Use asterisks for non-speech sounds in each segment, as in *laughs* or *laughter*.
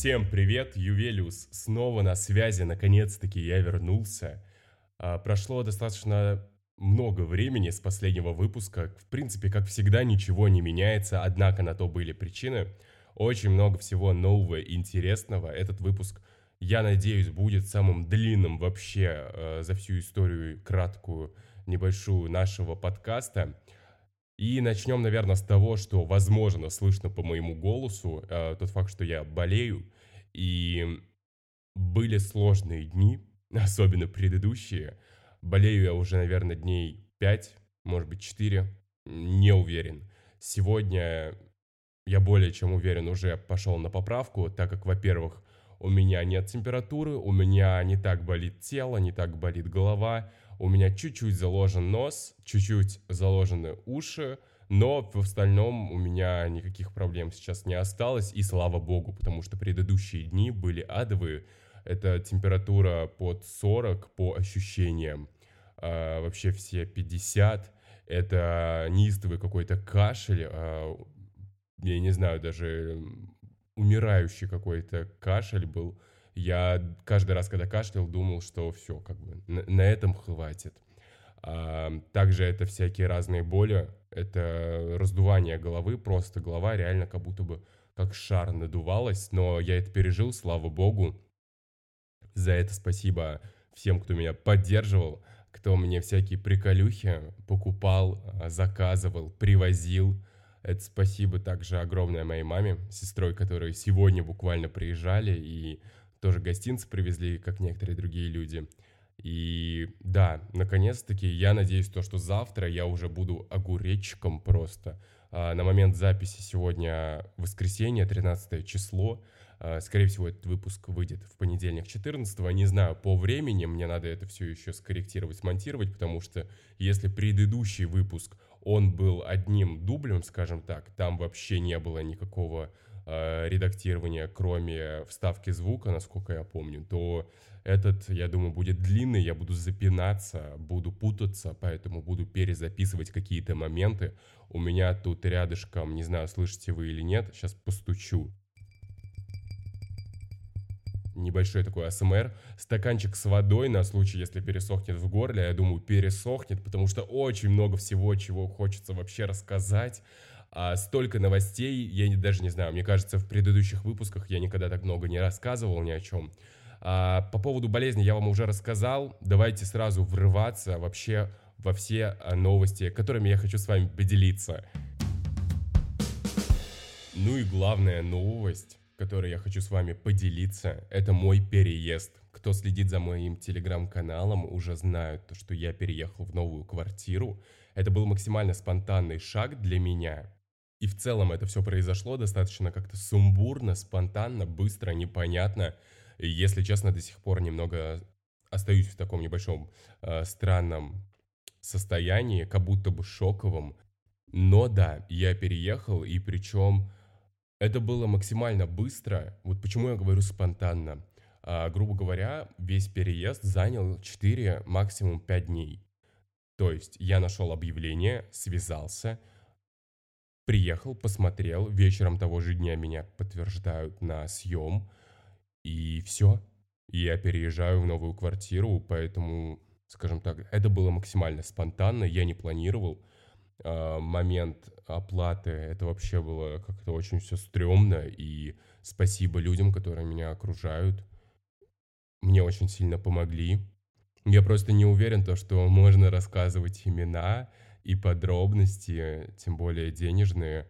Всем привет, Ювелиус снова на связи, наконец-таки я вернулся. А, прошло достаточно много времени с последнего выпуска, в принципе, как всегда, ничего не меняется, однако на то были причины. Очень много всего нового и интересного. Этот выпуск, я надеюсь, будет самым длинным вообще э, за всю историю краткую, небольшую нашего подкаста. И начнем, наверное, с того, что, возможно, слышно по моему голосу, э, тот факт, что я болею, и были сложные дни, *laughs* особенно предыдущие. Болею я уже, наверное, дней 5, может быть, 4, не уверен. Сегодня я более чем уверен, уже пошел на поправку, так как, во-первых, у меня нет температуры, у меня не так болит тело, не так болит голова, у меня чуть-чуть заложен нос, чуть-чуть заложены уши, но в остальном у меня никаких проблем сейчас не осталось, и слава богу, потому что предыдущие дни были адовые. Это температура под 40 по ощущениям, а, вообще все 50. Это неистовый какой-то кашель, а, я не знаю, даже умирающий какой-то кашель был. Я каждый раз, когда кашлял, думал, что все, как бы на, на этом хватит. А, также это всякие разные боли, это раздувание головы, просто голова реально как будто бы как шар надувалась, но я это пережил, слава богу. За это спасибо всем, кто меня поддерживал, кто мне всякие приколюхи покупал, а, заказывал, привозил. Это спасибо также огромное моей маме, сестрой, которые сегодня буквально приезжали и тоже гостинцы привезли, как некоторые другие люди. И да, наконец-таки я надеюсь то, что завтра я уже буду огуречком просто. А, на момент записи сегодня воскресенье, 13 число. А, скорее всего, этот выпуск выйдет в понедельник 14 Не знаю, по времени мне надо это все еще скорректировать, смонтировать, потому что если предыдущий выпуск, он был одним дублем, скажем так, там вообще не было никакого э, редактирования, кроме вставки звука, насколько я помню, то этот, я думаю, будет длинный, я буду запинаться, буду путаться, поэтому буду перезаписывать какие-то моменты. У меня тут рядышком, не знаю, слышите вы или нет, сейчас постучу. Небольшой такой АСМР. Стаканчик с водой на случай, если пересохнет в горле. Я думаю, пересохнет, потому что очень много всего, чего хочется вообще рассказать. А столько новостей, я даже не знаю, мне кажется, в предыдущих выпусках я никогда так много не рассказывал ни о чем. А, по поводу болезни я вам уже рассказал. Давайте сразу врываться вообще во все а, новости, которыми я хочу с вами поделиться. Ну и главная новость, которой я хочу с вами поделиться, это мой переезд. Кто следит за моим телеграм-каналом, уже знают, что я переехал в новую квартиру. Это был максимально спонтанный шаг для меня. И в целом это все произошло достаточно как-то сумбурно, спонтанно, быстро, непонятно. И, если честно, до сих пор немного остаюсь в таком небольшом э, странном состоянии, как будто бы шоковом. Но да, я переехал, и причем это было максимально быстро. Вот почему я говорю спонтанно. А, грубо говоря, весь переезд занял 4, максимум 5 дней. То есть я нашел объявление, связался, приехал, посмотрел, вечером того же дня меня подтверждают на съем, и все. Я переезжаю в новую квартиру, поэтому, скажем так, это было максимально спонтанно, я не планировал. А, момент оплаты, это вообще было как-то очень все стрёмно, и спасибо людям, которые меня окружают. Мне очень сильно помогли. Я просто не уверен, то, что можно рассказывать имена и подробности, тем более денежные,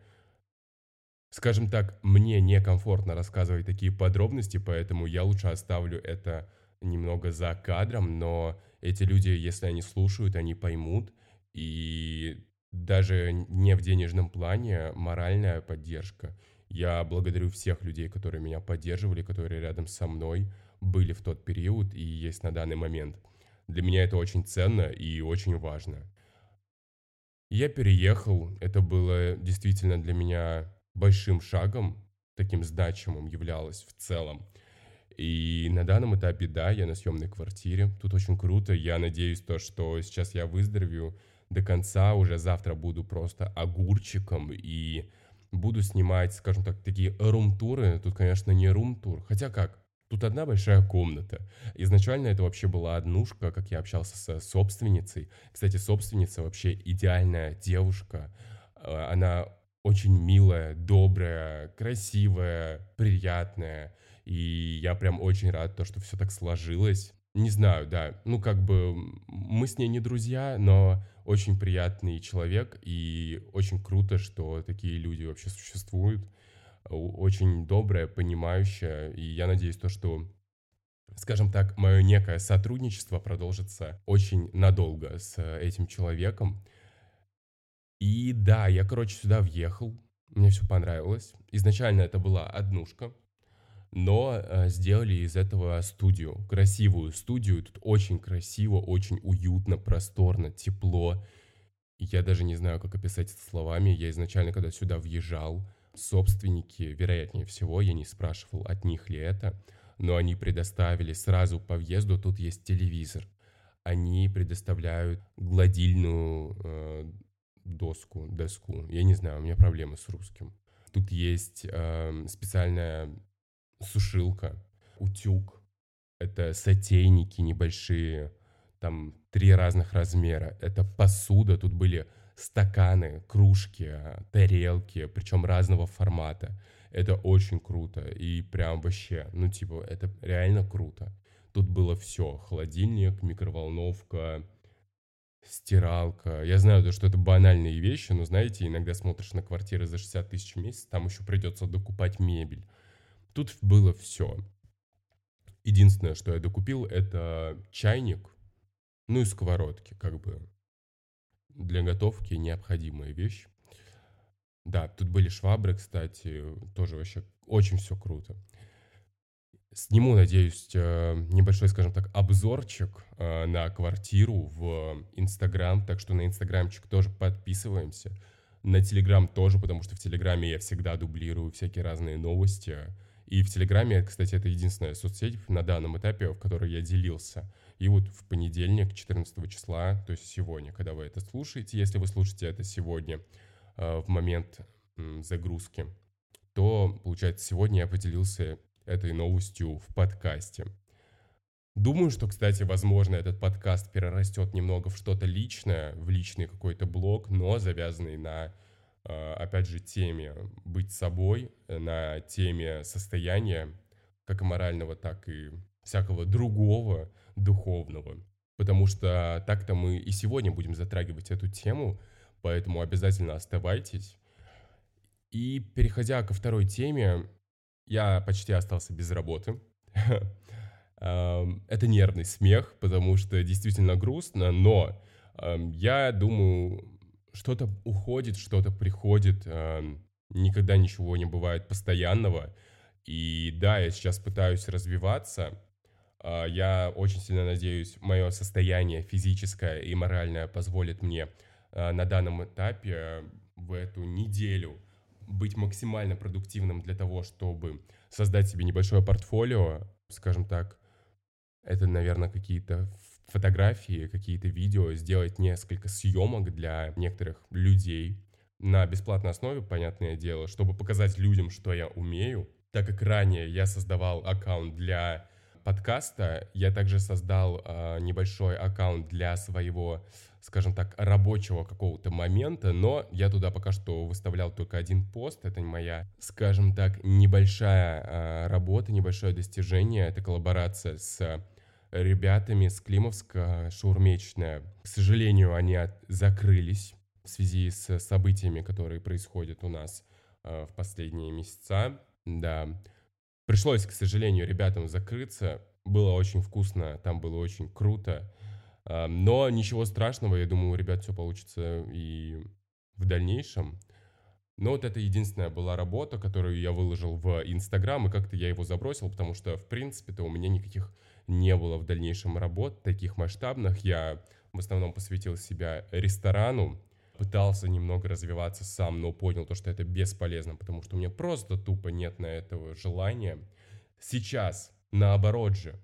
Скажем так, мне некомфортно рассказывать такие подробности, поэтому я лучше оставлю это немного за кадром, но эти люди, если они слушают, они поймут, и даже не в денежном плане, моральная поддержка. Я благодарю всех людей, которые меня поддерживали, которые рядом со мной были в тот период и есть на данный момент. Для меня это очень ценно и очень важно. Я переехал, это было действительно для меня большим шагом, таким значимым являлось в целом. И на данном этапе, да, я на съемной квартире. Тут очень круто. Я надеюсь, то, что сейчас я выздоровею до конца, уже завтра буду просто огурчиком и буду снимать, скажем так, такие рум-туры. Тут, конечно, не рум-тур, хотя как, Тут одна большая комната. Изначально это вообще была однушка, как я общался с собственницей. Кстати, собственница вообще идеальная девушка. Э, она очень милая, добрая, красивая, приятная. И я прям очень рад, то, что все так сложилось. Не знаю, да. Ну, как бы мы с ней не друзья, но очень приятный человек. И очень круто, что такие люди вообще существуют очень добрая, понимающая, и я надеюсь то, что скажем так, мое некое сотрудничество продолжится очень надолго с этим человеком. И да, я, короче, сюда въехал, мне все понравилось. Изначально это была однушка, но э, сделали из этого студию, красивую студию. Тут очень красиво, очень уютно, просторно, тепло. Я даже не знаю, как описать это словами. Я изначально, когда сюда въезжал, собственники, вероятнее всего, я не спрашивал, от них ли это, но они предоставили сразу по въезду, тут есть телевизор. Они предоставляют гладильную э, доску, доску. Я не знаю, у меня проблемы с русским. Тут есть э, специальная сушилка, утюг. Это сотейники небольшие, там три разных размера. Это посуда, тут были стаканы, кружки, тарелки, причем разного формата. Это очень круто. И прям вообще, ну типа, это реально круто. Тут было все. Холодильник, микроволновка, стиралка. Я знаю, то, что это банальные вещи, но знаете, иногда смотришь на квартиры за 60 тысяч в месяц, там еще придется докупать мебель. Тут было все. Единственное, что я докупил, это чайник, ну и сковородки, как бы для готовки необходимая вещь. Да, тут были швабры, кстати, тоже вообще очень все круто. Сниму, надеюсь, э, небольшой, скажем так, обзорчик э, на квартиру в Инстаграм, так что на Инстаграмчик тоже подписываемся. На Телеграм тоже, потому что в Телеграме я всегда дублирую всякие разные новости. И в Телеграме, кстати, это единственная соцсеть на данном этапе, в которой я делился и вот в понедельник, 14 числа, то есть сегодня, когда вы это слушаете, если вы слушаете это сегодня э, в момент загрузки, то, получается, сегодня я поделился этой новостью в подкасте. Думаю, что, кстати, возможно, этот подкаст перерастет немного в что-то личное, в личный какой-то блог, но завязанный на, опять же, теме быть собой, на теме состояния, как и морального, так и всякого другого, духовного. Потому что так-то мы и сегодня будем затрагивать эту тему, поэтому обязательно оставайтесь. И переходя ко второй теме, я почти остался без работы. *laughs* Это нервный смех, потому что действительно грустно, но я думаю, что-то уходит, что-то приходит, никогда ничего не бывает постоянного. И да, я сейчас пытаюсь развиваться, а, я очень сильно надеюсь, мое состояние физическое и моральное позволит мне а, на данном этапе в эту неделю быть максимально продуктивным для того, чтобы создать себе небольшое портфолио, скажем так, это, наверное, какие-то фотографии, какие-то видео, сделать несколько съемок для некоторых людей на бесплатной основе, понятное дело, чтобы показать людям, что я умею. Так как ранее я создавал аккаунт для подкаста я также создал э, небольшой аккаунт для своего, скажем так, рабочего какого-то момента, но я туда пока что выставлял только один пост. Это моя, скажем так, небольшая э, работа, небольшое достижение. Это коллаборация с ребятами с Климовска, шаурмечная. К сожалению, они от... закрылись в связи с событиями, которые происходят у нас э, в последние месяца. Да, Пришлось, к сожалению, ребятам закрыться. Было очень вкусно, там было очень круто. А, но ничего страшного, я думаю, у ребят все получится и в дальнейшем. Но вот это единственная была работа, которую я выложил в Инстаграм, и как-то я его забросил, потому что, в принципе-то, у меня никаких не было в дальнейшем работ таких масштабных. Я в основном посвятил себя ресторану, пытался немного развиваться сам, но понял то, что это бесполезно, потому что у меня просто тупо нет на этого желания. Сейчас, наоборот же,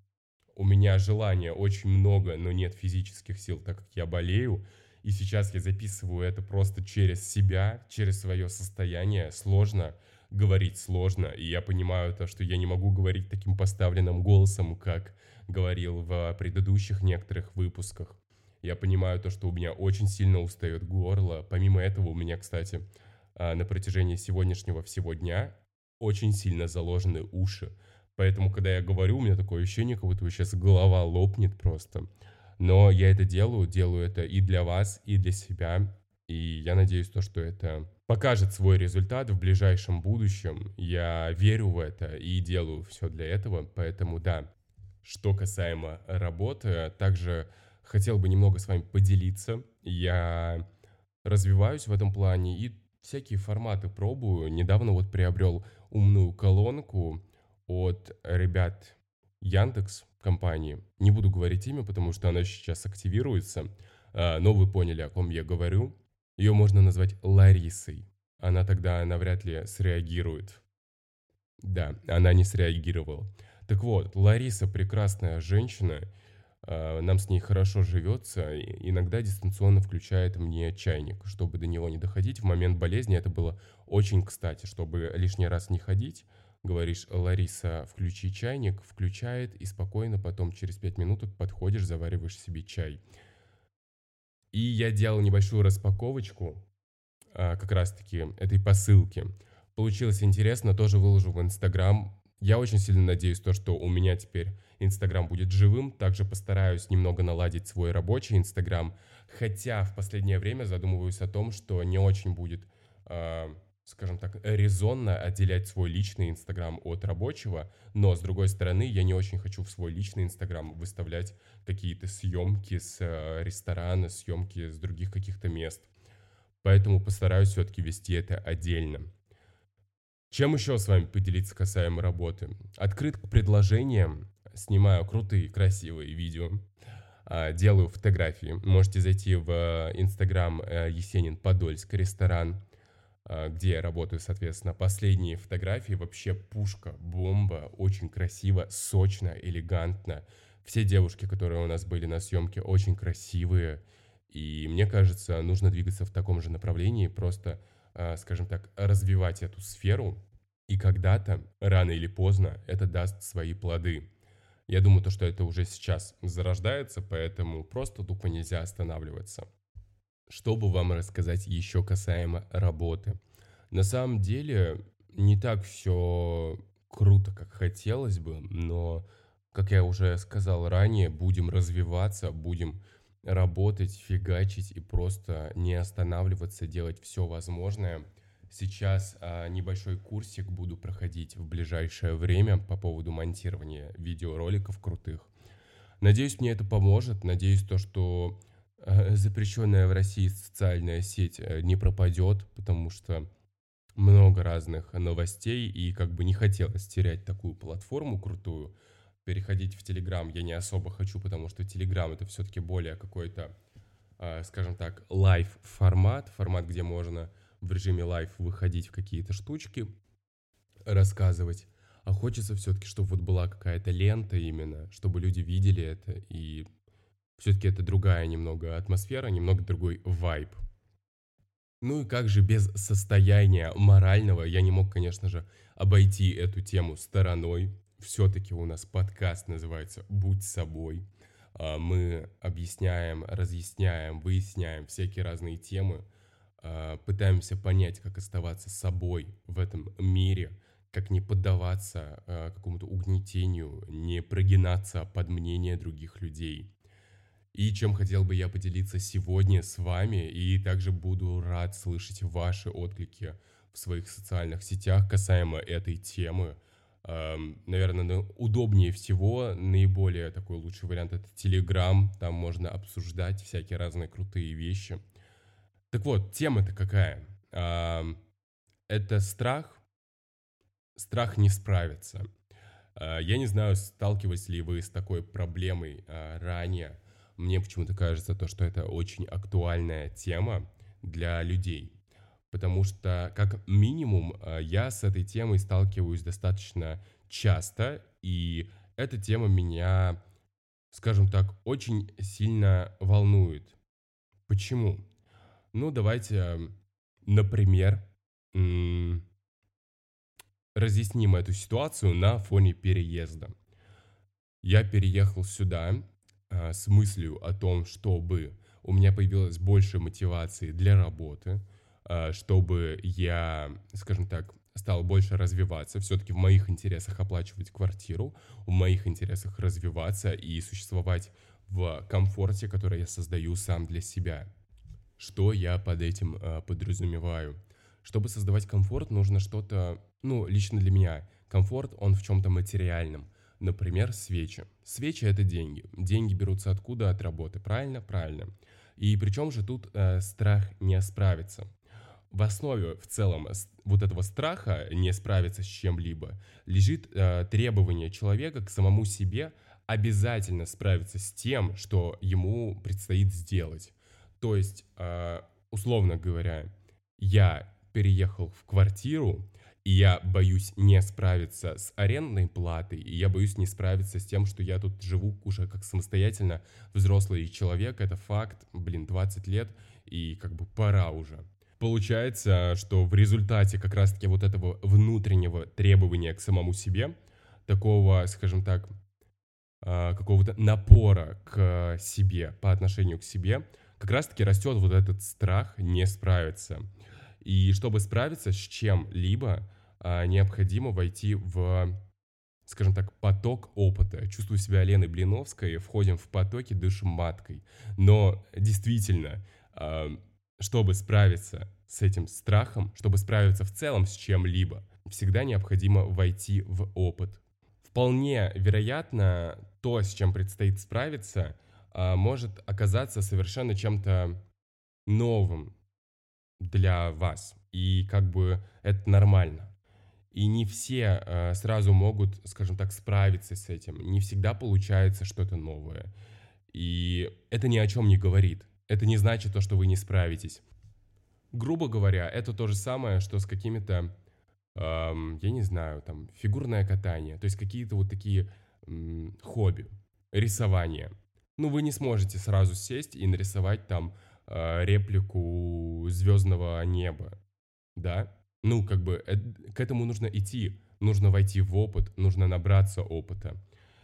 у меня желания очень много, но нет физических сил, так как я болею, И сейчас я записываю это просто через себя, через свое состояние. Сложно говорить сложно, и я понимаю то, что я не могу говорить таким поставленным голосом, как говорил в предыдущих некоторых выпусках. Я понимаю то, что у меня очень сильно устает горло. Помимо этого, у меня, кстати, а, на протяжении сегодняшнего всего дня очень сильно заложены уши. Поэтому, когда я говорю, у меня такое ощущение, как будто сейчас голова лопнет просто. Но я это делаю, делаю это и для вас, и для себя. И я надеюсь, то, что это покажет свой результат в ближайшем будущем. Я верю в это и делаю все для этого. Поэтому да, что касаемо работы, также хотел бы немного с вами поделиться. Я развиваюсь в этом плане и всякие форматы пробую. Недавно вот приобрел умную колонку от ребят Яндекс компании. Не буду говорить имя, потому что она сейчас активируется, а, но вы поняли, о ком я говорю. Ее можно назвать Ларисой. Она тогда навряд ли среагирует. Да, она не среагировала. Так вот, Лариса прекрасная женщина, а, нам с ней хорошо живется, иногда дистанционно включает мне чайник, чтобы до него не доходить. В момент болезни это было очень кстати, чтобы лишний раз не ходить. Говоришь, Лариса, включи чайник, включает, и спокойно потом через 5 минут подходишь, завариваешь себе чай. И я делал небольшую распаковочку а, как раз-таки этой посылки. Получилось интересно, тоже выложу в Инстаграм. Я очень сильно надеюсь, то, что у меня теперь Инстаграм будет живым. Также постараюсь немного наладить свой рабочий Инстаграм. Хотя в последнее время задумываюсь о том, что не очень будет, э, скажем так, резонно отделять свой личный Инстаграм от рабочего. Но, с другой стороны, я не очень хочу в свой личный Инстаграм выставлять какие-то съемки с э, ресторана, съемки с других каких-то мест. Поэтому постараюсь все-таки вести это отдельно. Чем еще с вами поделиться касаемо работы? Открыт к предложениям, снимаю крутые, красивые видео, а, делаю фотографии. Можете зайти в инстаграм э, Есенин Подольск ресторан, а, где я работаю, соответственно. Последние фотографии вообще пушка, бомба, очень красиво, сочно, элегантно. Все девушки, которые у нас были на съемке, очень красивые. И мне кажется, нужно двигаться в таком же направлении, просто скажем так, развивать эту сферу, и когда-то, рано или поздно, это даст свои плоды. Я думаю, то, что это уже сейчас зарождается, поэтому просто тупо нельзя останавливаться. Чтобы вам рассказать еще касаемо работы. На самом деле, не так все круто, как хотелось бы, но, как я уже сказал ранее, будем развиваться, будем работать, фигачить и просто не останавливаться, делать все возможное. Сейчас а, небольшой курсик буду проходить в ближайшее время по поводу монтирования видеороликов крутых. Надеюсь, мне это поможет. Надеюсь, то, что а, запрещенная в России социальная сеть а, не пропадет, потому что много разных новостей, и как бы не хотелось терять такую платформу крутую переходить в Телеграм я не особо хочу, потому что Телеграм это все-таки более какой-то, э, скажем так, live формат, формат, где можно в режиме live выходить в какие-то штучки, рассказывать. А хочется все-таки, чтобы вот была какая-то лента именно, чтобы люди видели это, и все-таки это другая немного атмосфера, немного другой вайб. Ну и как же без состояния морального я не мог, конечно же, обойти эту тему стороной все-таки у нас подкаст называется «Будь собой». А, мы объясняем, разъясняем, выясняем всякие разные темы, а, пытаемся понять, как оставаться собой в этом мире, как не поддаваться а, какому-то угнетению, не прогинаться под мнение других людей. И чем хотел бы я поделиться сегодня с вами, и также буду рад слышать ваши отклики в своих социальных сетях касаемо этой темы – Наверное, удобнее всего, наиболее такой лучший вариант это Telegram, там можно обсуждать всякие разные крутые вещи. Так вот, тема-то какая? Это страх, страх не справиться. А, я не знаю, сталкивались ли вы с такой проблемой а, ранее. Мне почему-то кажется то, что это очень актуальная тема для людей потому что, как минимум, э, я с этой темой сталкиваюсь достаточно часто, и эта тема меня, скажем так, очень сильно волнует. Почему? Ну, давайте, например, разъясним эту ситуацию на фоне переезда. Я переехал сюда а, с мыслью о том, чтобы у меня появилась больше мотивации для работы, чтобы я, скажем так, стал больше развиваться. Все-таки в моих интересах оплачивать квартиру, в моих интересах развиваться и существовать в комфорте, который я создаю сам для себя. Что я под этим э, подразумеваю? Чтобы создавать комфорт, нужно что-то, ну, лично для меня, комфорт, он в чем-то материальном. Например, свечи. Свечи — это деньги. Деньги берутся откуда? От работы. Правильно? Правильно. И причем же тут э, страх не справиться. В основе в целом вот этого страха не справиться с чем-либо лежит э, требование человека к самому себе обязательно справиться с тем, что ему предстоит сделать. То есть, э, условно говоря, я переехал в квартиру, и я боюсь не справиться с арендной платой, и я боюсь не справиться с тем, что я тут живу уже как самостоятельно взрослый человек, это факт, блин, 20 лет, и как бы пора уже. Получается, что в результате как раз-таки вот этого внутреннего требования к самому себе, такого, скажем так, а, какого-то напора к себе, по отношению к себе, как раз-таки растет вот этот страх не справиться. И чтобы справиться с чем-либо, а, необходимо войти в, скажем так, поток опыта. Чувствую себя Леной Блиновской, входим в потоки, дышим маткой. Но действительно, а, чтобы справиться с этим страхом, чтобы справиться в целом с чем-либо, всегда необходимо войти в опыт. Вполне вероятно, то, с чем предстоит справиться, а, может оказаться совершенно чем-то новым для вас. И как бы это нормально. И не все э, сразу могут, скажем так, справиться с этим. Не всегда получается что-то новое. И это ни о чем не говорит. Это не значит то, что вы не справитесь. Грубо говоря, это то же самое, что с какими-то, эм, я не знаю, там, фигурное катание. То есть какие-то вот такие эм, хобби, рисование. Ну, вы не сможете сразу сесть и нарисовать там э, реплику звездного неба, да? Ну, как бы э, к этому нужно идти, нужно войти в опыт, нужно набраться опыта.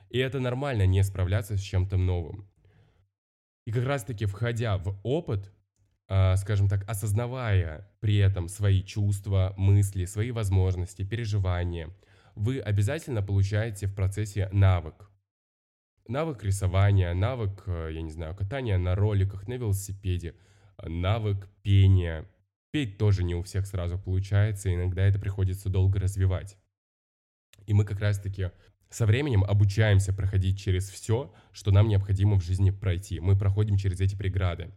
И это нормально не справляться с чем-то новым. И как раз-таки, входя в опыт, э, скажем так, осознавая при этом свои чувства, мысли, свои возможности, переживания, вы обязательно получаете в процессе навык. Навык рисования, навык, э, я не знаю, катания на роликах, на велосипеде, навык пения. Петь тоже не у всех сразу получается, иногда это приходится долго развивать. И мы как раз-таки со временем обучаемся проходить через все, что нам необходимо в жизни пройти. Мы проходим через эти преграды.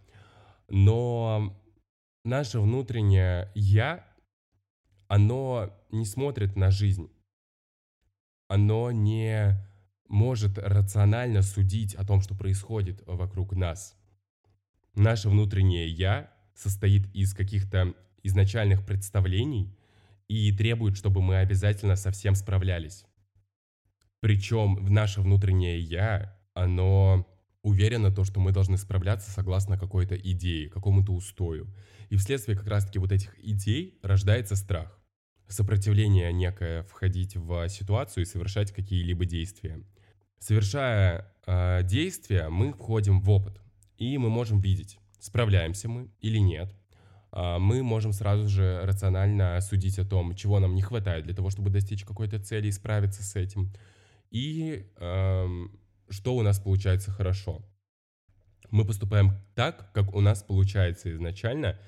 Но наше внутреннее «я», оно не смотрит на жизнь. Оно не может рационально судить о том, что происходит вокруг нас. Наше внутреннее «я» состоит из каких-то изначальных представлений и требует, чтобы мы обязательно со всем справлялись. Причем в наше внутреннее «я», оно уверено то, что мы должны справляться согласно какой-то идее, какому-то устою. И вследствие как раз-таки вот этих идей рождается страх. Сопротивление некое входить в ситуацию и совершать какие-либо действия. Совершая э, действия, мы входим в опыт. И мы можем видеть, справляемся мы или нет. Э, мы можем сразу же рационально судить о том, чего нам не хватает для того, чтобы достичь какой-то цели и справиться с этим и э, что у нас получается хорошо. Мы поступаем так, как у нас получается изначально,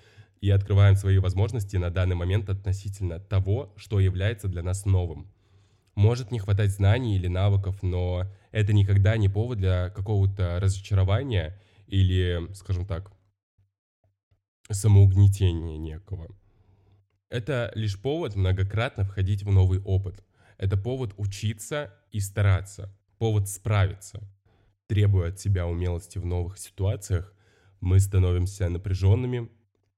и открываем свои возможности на данный момент относительно того, что является для нас новым. Может не хватать знаний или навыков, но это никогда не повод для какого-то разочарования или, скажем так, самоугнетения некого. Это лишь повод многократно входить в новый опыт. Это повод учиться и стараться, повод справиться. Требуя от себя умелости в новых ситуациях, мы становимся напряженными,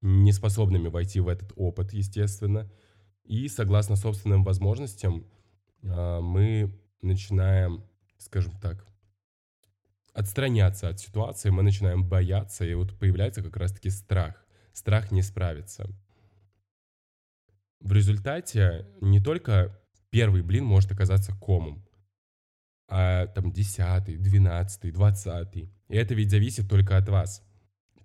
неспособными войти в этот опыт, естественно, и согласно собственным возможностям а, мы начинаем, скажем так, отстраняться от ситуации, мы начинаем бояться, и вот появляется как раз-таки страх. Страх не справиться. В результате не только первый блин может оказаться комом, а там десятый, двенадцатый, двадцатый. И это ведь зависит только от вас.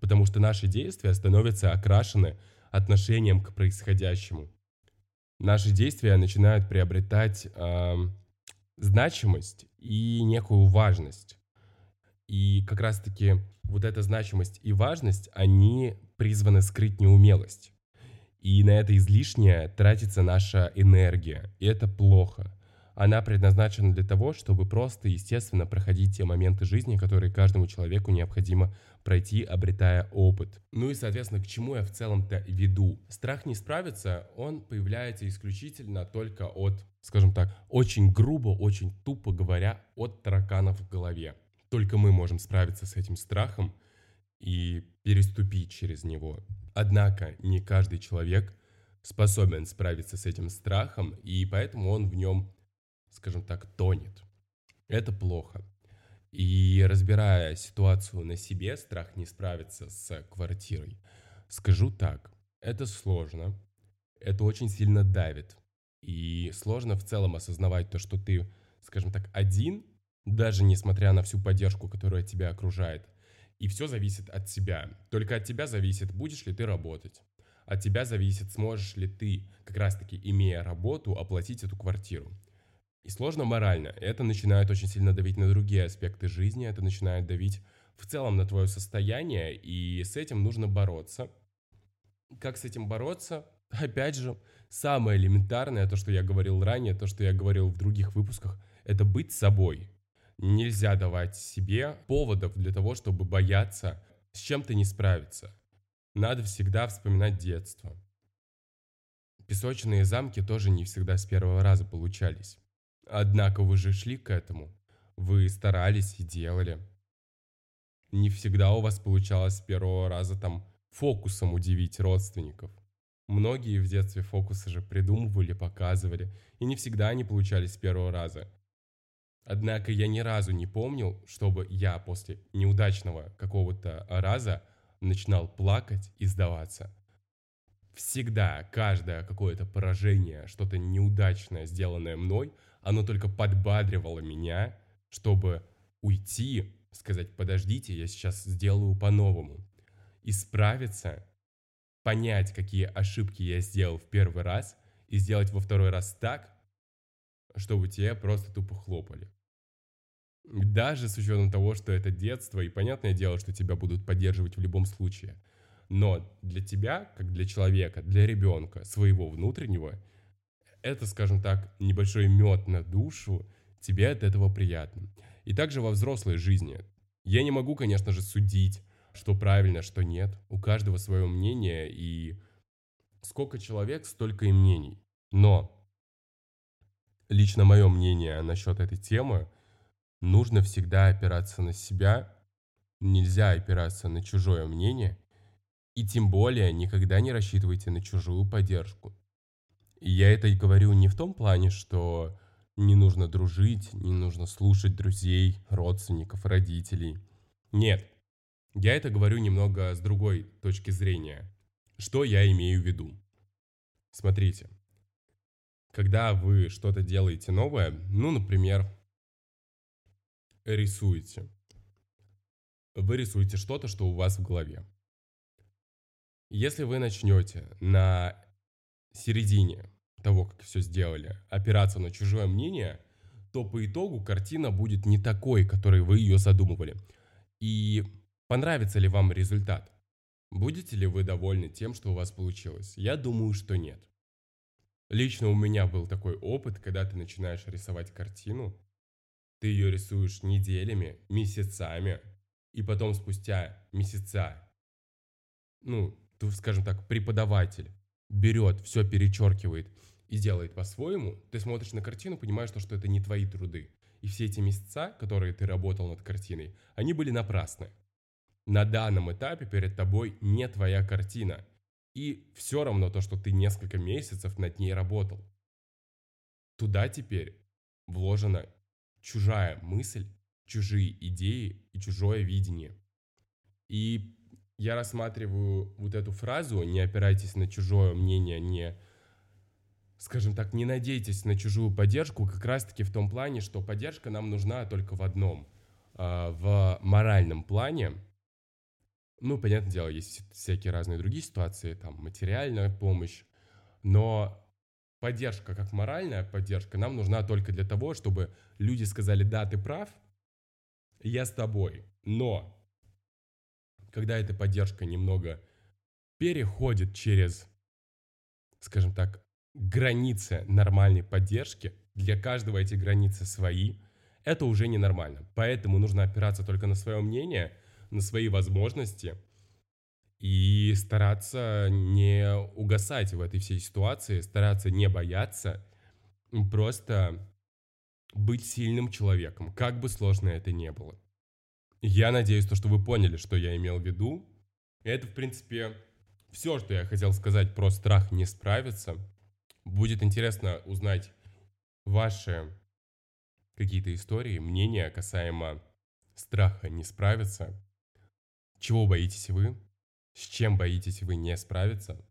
Потому что наши действия становятся окрашены отношением к происходящему. Наши действия начинают приобретать э, значимость и некую важность. И как раз-таки вот эта значимость и важность, они призваны скрыть неумелость. И на это излишнее тратится наша энергия. И это плохо. Она предназначена для того, чтобы просто, естественно, проходить те моменты жизни, которые каждому человеку необходимо пройти, обретая опыт. Ну и, соответственно, к чему я в целом-то веду? Страх не справиться, он появляется исключительно только от, скажем так, очень грубо, очень тупо говоря, от тараканов в голове. Только мы можем справиться с этим страхом и переступить через него. Однако не каждый человек способен справиться с этим страхом, и поэтому он в нем, скажем так, тонет. Это плохо. И разбирая ситуацию на себе, страх не справиться с квартирой, скажу так, это сложно, это очень сильно давит. И сложно в целом осознавать то, что ты, скажем так, один даже несмотря на всю поддержку, которая тебя окружает. И все зависит от тебя. Только от тебя зависит, будешь ли ты работать. От тебя зависит, сможешь ли ты, как раз-таки имея работу, оплатить эту квартиру. И сложно морально. Это начинает очень сильно давить на другие аспекты жизни, это начинает давить в целом на твое состояние, и с этим нужно бороться. Как с этим бороться? Опять же, самое элементарное, то, что я говорил ранее, то, что я говорил в других выпусках, это быть собой. Нельзя давать себе поводов для того, чтобы бояться с чем-то не справиться. Надо всегда вспоминать детство. Песочные замки тоже не всегда с первого раза получались. Однако вы же шли к этому. Вы старались и делали. Не всегда у вас получалось с первого раза там фокусом удивить родственников. Многие в детстве фокусы же придумывали, показывали, и не всегда они получались с первого раза. Однако я ни разу не помнил, чтобы я после неудачного какого-то раза начинал плакать и сдаваться. Всегда каждое какое-то поражение, что-то неудачное, сделанное мной, оно только подбадривало меня, чтобы уйти, сказать, подождите, я сейчас сделаю по-новому. Исправиться, понять, какие ошибки я сделал в первый раз, и сделать во второй раз так, чтобы тебе просто тупо хлопали. Даже с учетом того, что это детство, и понятное дело, что тебя будут поддерживать в любом случае. Но для тебя, как для человека, для ребенка, своего внутреннего, это, скажем так, небольшой мед на душу, тебе от этого приятно. И также во взрослой жизни. Я не могу, конечно же, судить, что правильно, что нет. У каждого свое мнение, и сколько человек, столько и мнений. Но лично мое мнение насчет этой темы, нужно всегда опираться на себя, нельзя опираться на чужое мнение, и тем более никогда не рассчитывайте на чужую поддержку. И я это и говорю не в том плане, что не нужно дружить, не нужно слушать друзей, родственников, родителей. Нет, я это говорю немного с другой точки зрения. Что я имею в виду? Смотрите, когда вы что-то делаете новое, ну, например, рисуете. Вы рисуете что-то, что у вас в голове. Если вы начнете на середине того, как все сделали, опираться на чужое мнение, то по итогу картина будет не такой, которой вы ее задумывали. И понравится ли вам результат? Будете ли вы довольны тем, что у вас получилось? Я думаю, что нет. Лично у меня был такой опыт, когда ты начинаешь рисовать картину, ты ее рисуешь неделями, месяцами, и потом спустя месяца, ну, скажем так, преподаватель берет, все перечеркивает и делает по-своему, ты смотришь на картину, понимаешь, что это не твои труды. И все эти месяца, которые ты работал над картиной, они были напрасны. На данном этапе перед тобой не твоя картина – и все равно то, что ты несколько месяцев над ней работал. Туда теперь вложена чужая мысль, чужие идеи и чужое видение. И я рассматриваю вот эту фразу «не опирайтесь на чужое мнение, не скажем так, не надейтесь на чужую поддержку как раз-таки в том плане, что поддержка нам нужна только в одном. А, в моральном плане, ну, понятное дело, есть всякие разные другие ситуации, там, материальная помощь, но поддержка, как моральная поддержка, нам нужна только для того, чтобы люди сказали, да, ты прав, я с тобой. Но, когда эта поддержка немного переходит через, скажем так, границы нормальной поддержки, для каждого эти границы свои, это уже ненормально. Поэтому нужно опираться только на свое мнение, на свои возможности и стараться не угасать в этой всей ситуации, стараться не бояться, просто быть сильным человеком, как бы сложно это ни было. Я надеюсь, то, что вы поняли, что я имел в виду. Это, в принципе, все, что я хотел сказать про страх не справиться. Будет интересно узнать ваши какие-то истории, мнения касаемо страха не справиться. Чего боитесь вы? С чем боитесь вы не справиться?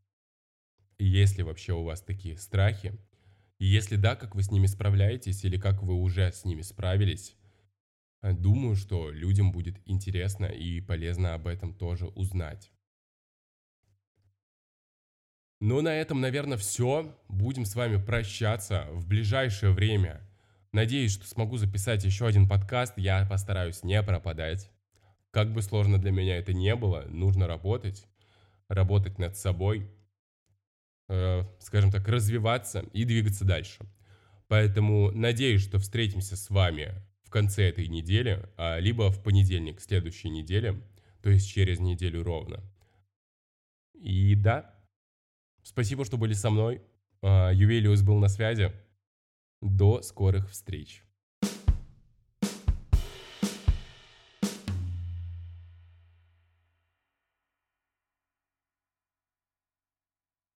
И есть ли вообще у вас такие страхи? И если да, как вы с ними справляетесь или как вы уже с ними справились? Думаю, что людям будет интересно и полезно об этом тоже узнать. Ну, на этом, наверное, все. Будем с вами прощаться в ближайшее время. Надеюсь, что смогу записать еще один подкаст. Я постараюсь не пропадать. Как бы сложно для меня это не было, нужно работать. Работать над собой. Э, скажем так, развиваться и двигаться дальше. Поэтому надеюсь, что встретимся с вами в конце этой недели, а, либо в понедельник следующей недели, то есть через неделю ровно. И да, Спасибо, что были со мной. А, Ювелиус был на связи. До скорых встреч.